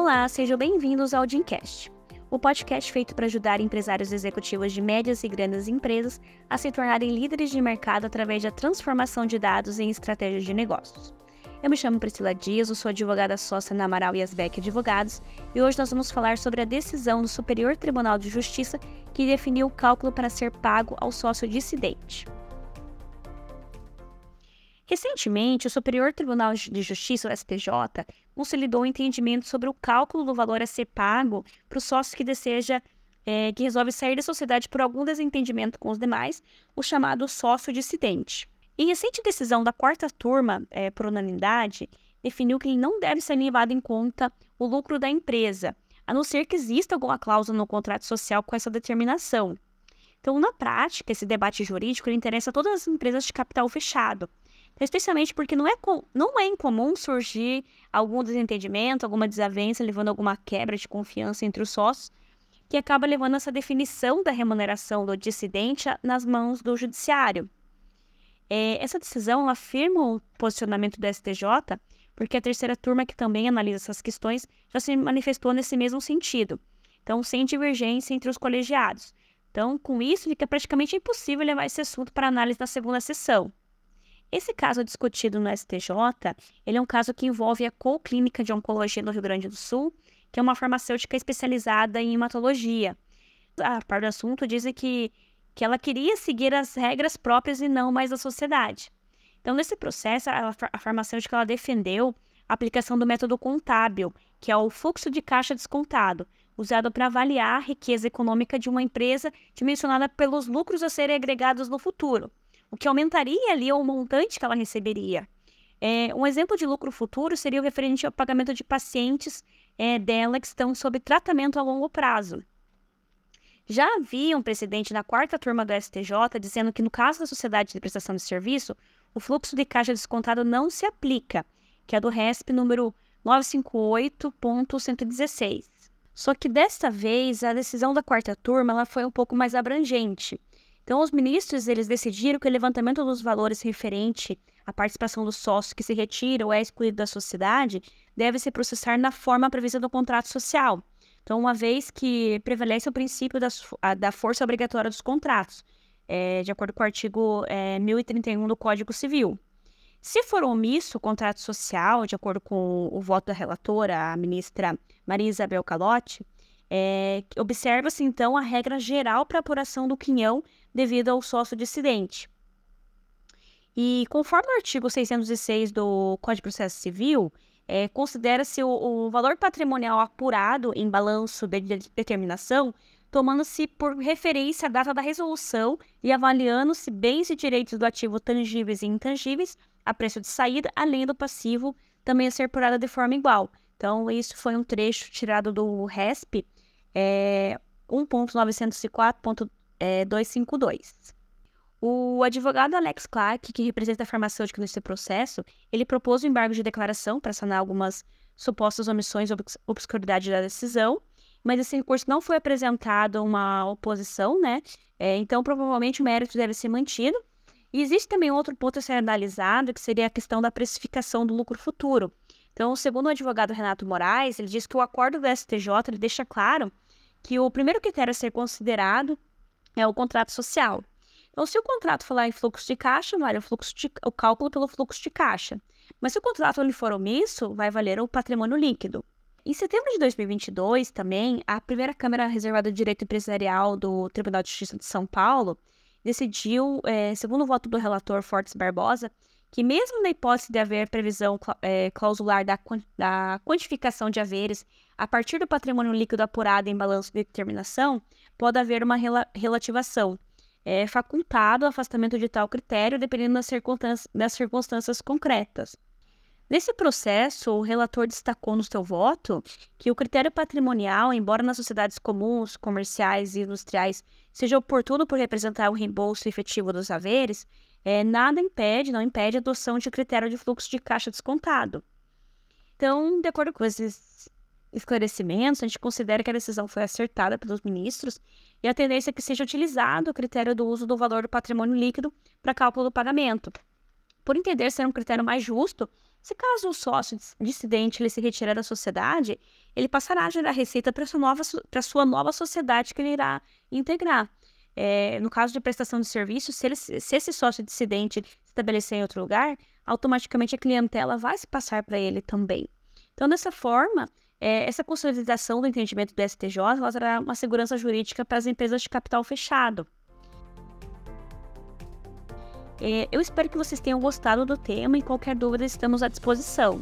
Olá, sejam bem-vindos ao Dincast, o podcast feito para ajudar empresários executivos de médias e grandes empresas a se tornarem líderes de mercado através da transformação de dados em estratégias de negócios. Eu me chamo Priscila Dias, eu sou advogada sócia na Amaral e Asbeck Advogados e hoje nós vamos falar sobre a decisão do Superior Tribunal de Justiça que definiu o cálculo para ser pago ao sócio dissidente. Recentemente, o Superior Tribunal de Justiça, o STJ, consolidou o entendimento sobre o cálculo do valor a ser pago para o sócio que deseja, é, que resolve sair da sociedade por algum desentendimento com os demais, o chamado sócio dissidente. Em recente decisão da quarta turma, é, por unanimidade, definiu que não deve ser levado em conta o lucro da empresa, a não ser que exista alguma cláusula no contrato social com essa determinação. Então, na prática, esse debate jurídico interessa a todas as empresas de capital fechado, especialmente porque não é, não é incomum surgir algum desentendimento, alguma desavença, levando alguma quebra de confiança entre os sócios, que acaba levando essa definição da remuneração do dissidente nas mãos do judiciário. É, essa decisão afirma o posicionamento do STJ, porque a terceira turma, que também analisa essas questões, já se manifestou nesse mesmo sentido. Então, sem divergência entre os colegiados. Então, com isso, fica praticamente impossível levar esse assunto para análise na segunda sessão. Esse caso discutido no STJ, ele é um caso que envolve a Colclínica de Oncologia no Rio Grande do Sul, que é uma farmacêutica especializada em hematologia. A par do assunto diz que, que ela queria seguir as regras próprias e não mais da sociedade. Então, nesse processo, a, a farmacêutica ela defendeu a aplicação do método contábil, que é o fluxo de caixa descontado, usado para avaliar a riqueza econômica de uma empresa dimensionada pelos lucros a serem agregados no futuro o que aumentaria ali o montante que ela receberia. É, um exemplo de lucro futuro seria o referente ao pagamento de pacientes é, dela que estão sob tratamento a longo prazo. Já havia um precedente na quarta turma do STJ dizendo que, no caso da sociedade de prestação de serviço, o fluxo de caixa descontado não se aplica, que é do RESP número 958.116. Só que desta vez a decisão da quarta turma ela foi um pouco mais abrangente. Então, os ministros eles decidiram que o levantamento dos valores referente à participação do sócio que se retira ou é excluído da sociedade deve se processar na forma prevista do contrato social. Então, uma vez que prevalece o princípio das, a, da força obrigatória dos contratos, é, de acordo com o artigo é, 1031 do Código Civil. Se for omisso o contrato social, de acordo com o voto da relatora, a ministra Maria Isabel Calotti, é, Observa-se, então, a regra geral para apuração do quinhão devido ao sócio dissidente. E conforme o artigo 606 do Código de Processo Civil, é, considera-se o, o, valor patrimonial apurado em balanço de, de determinação, tomando-se por referência a data da resolução e avaliando-se bens e direitos do ativo tangíveis e intangíveis a preço de saída, além do passivo também a ser apurado de forma igual. Então, isso foi um trecho tirado do RESP, é 1.904.252. É, o advogado Alex Clark, que representa a farmacêutica nesse processo, ele propôs o um embargo de declaração para sanar algumas supostas omissões ou obscuridade da decisão, mas esse recurso não foi apresentado uma oposição, né? É, então, provavelmente o mérito deve ser mantido. E existe também outro ponto a ser analisado, que seria a questão da precificação do lucro futuro. Então, segundo o advogado Renato Moraes, ele diz que o acordo do STJ deixa claro que o primeiro critério a ser considerado é o contrato social. Então, se o contrato falar em fluxo de caixa, vale o, fluxo de, o cálculo pelo fluxo de caixa. Mas se o contrato ele for omisso, vai valer o patrimônio líquido. Em setembro de 2022, também, a primeira Câmara Reservada de Direito Empresarial do Tribunal de Justiça de São Paulo decidiu, é, segundo o voto do relator Fortes Barbosa, que mesmo na hipótese de haver previsão é, clausular da, da quantificação de haveres a partir do patrimônio líquido apurado em balanço de determinação, pode haver uma rela relativação. É facultado o afastamento de tal critério dependendo das, das circunstâncias concretas. Nesse processo, o relator destacou no seu voto que o critério patrimonial, embora nas sociedades comuns, comerciais e industriais seja oportuno por representar o reembolso efetivo dos haveres, é, nada impede, não impede a adoção de critério de fluxo de caixa descontado. Então, de acordo com esses esclarecimentos, a gente considera que a decisão foi acertada pelos ministros e a tendência é que seja utilizado o critério do uso do valor do patrimônio líquido para cálculo do pagamento. Por entender ser um critério mais justo, Se caso o sócio dissidente ele se retirar da sociedade, ele passará a gerar receita para sua nova, sua nova sociedade que ele irá integrar. É, no caso de prestação de serviço, se, ele, se esse sócio dissidente se estabelecer em outro lugar, automaticamente a clientela vai se passar para ele também. Então, dessa forma, é, essa consolidação do entendimento do STJ ela trará uma segurança jurídica para as empresas de capital fechado. É, eu espero que vocês tenham gostado do tema e qualquer dúvida estamos à disposição.